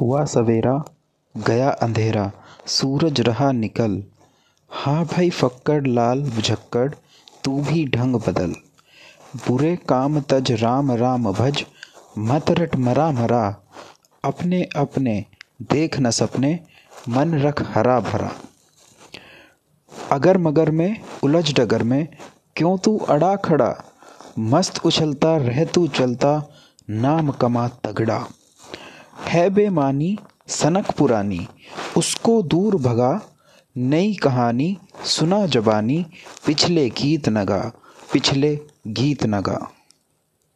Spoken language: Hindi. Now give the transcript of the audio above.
हुआ सवेरा, गया अंधेरा, सूरज रहा निकल। हाँ भाई फक्कड़, लाल झक्कड़, तू भी ढंग बदल। बुरे काम तज राम राम भज, मत रट मरा मरा। अपने अपने, देख न सपने, मन रख हरा भरा। अगर मगर में, उलझ डगर में, क्यों तू अड़ा खड़ा? मस्त उछलता, रह तू चलता, नाम कमा तगड़ा। है बेमानी सनक पुरानी, उसको दूर भगा, नई कहानी सुना जबानी पिछले गीत नगा, पिछले गीत नगा।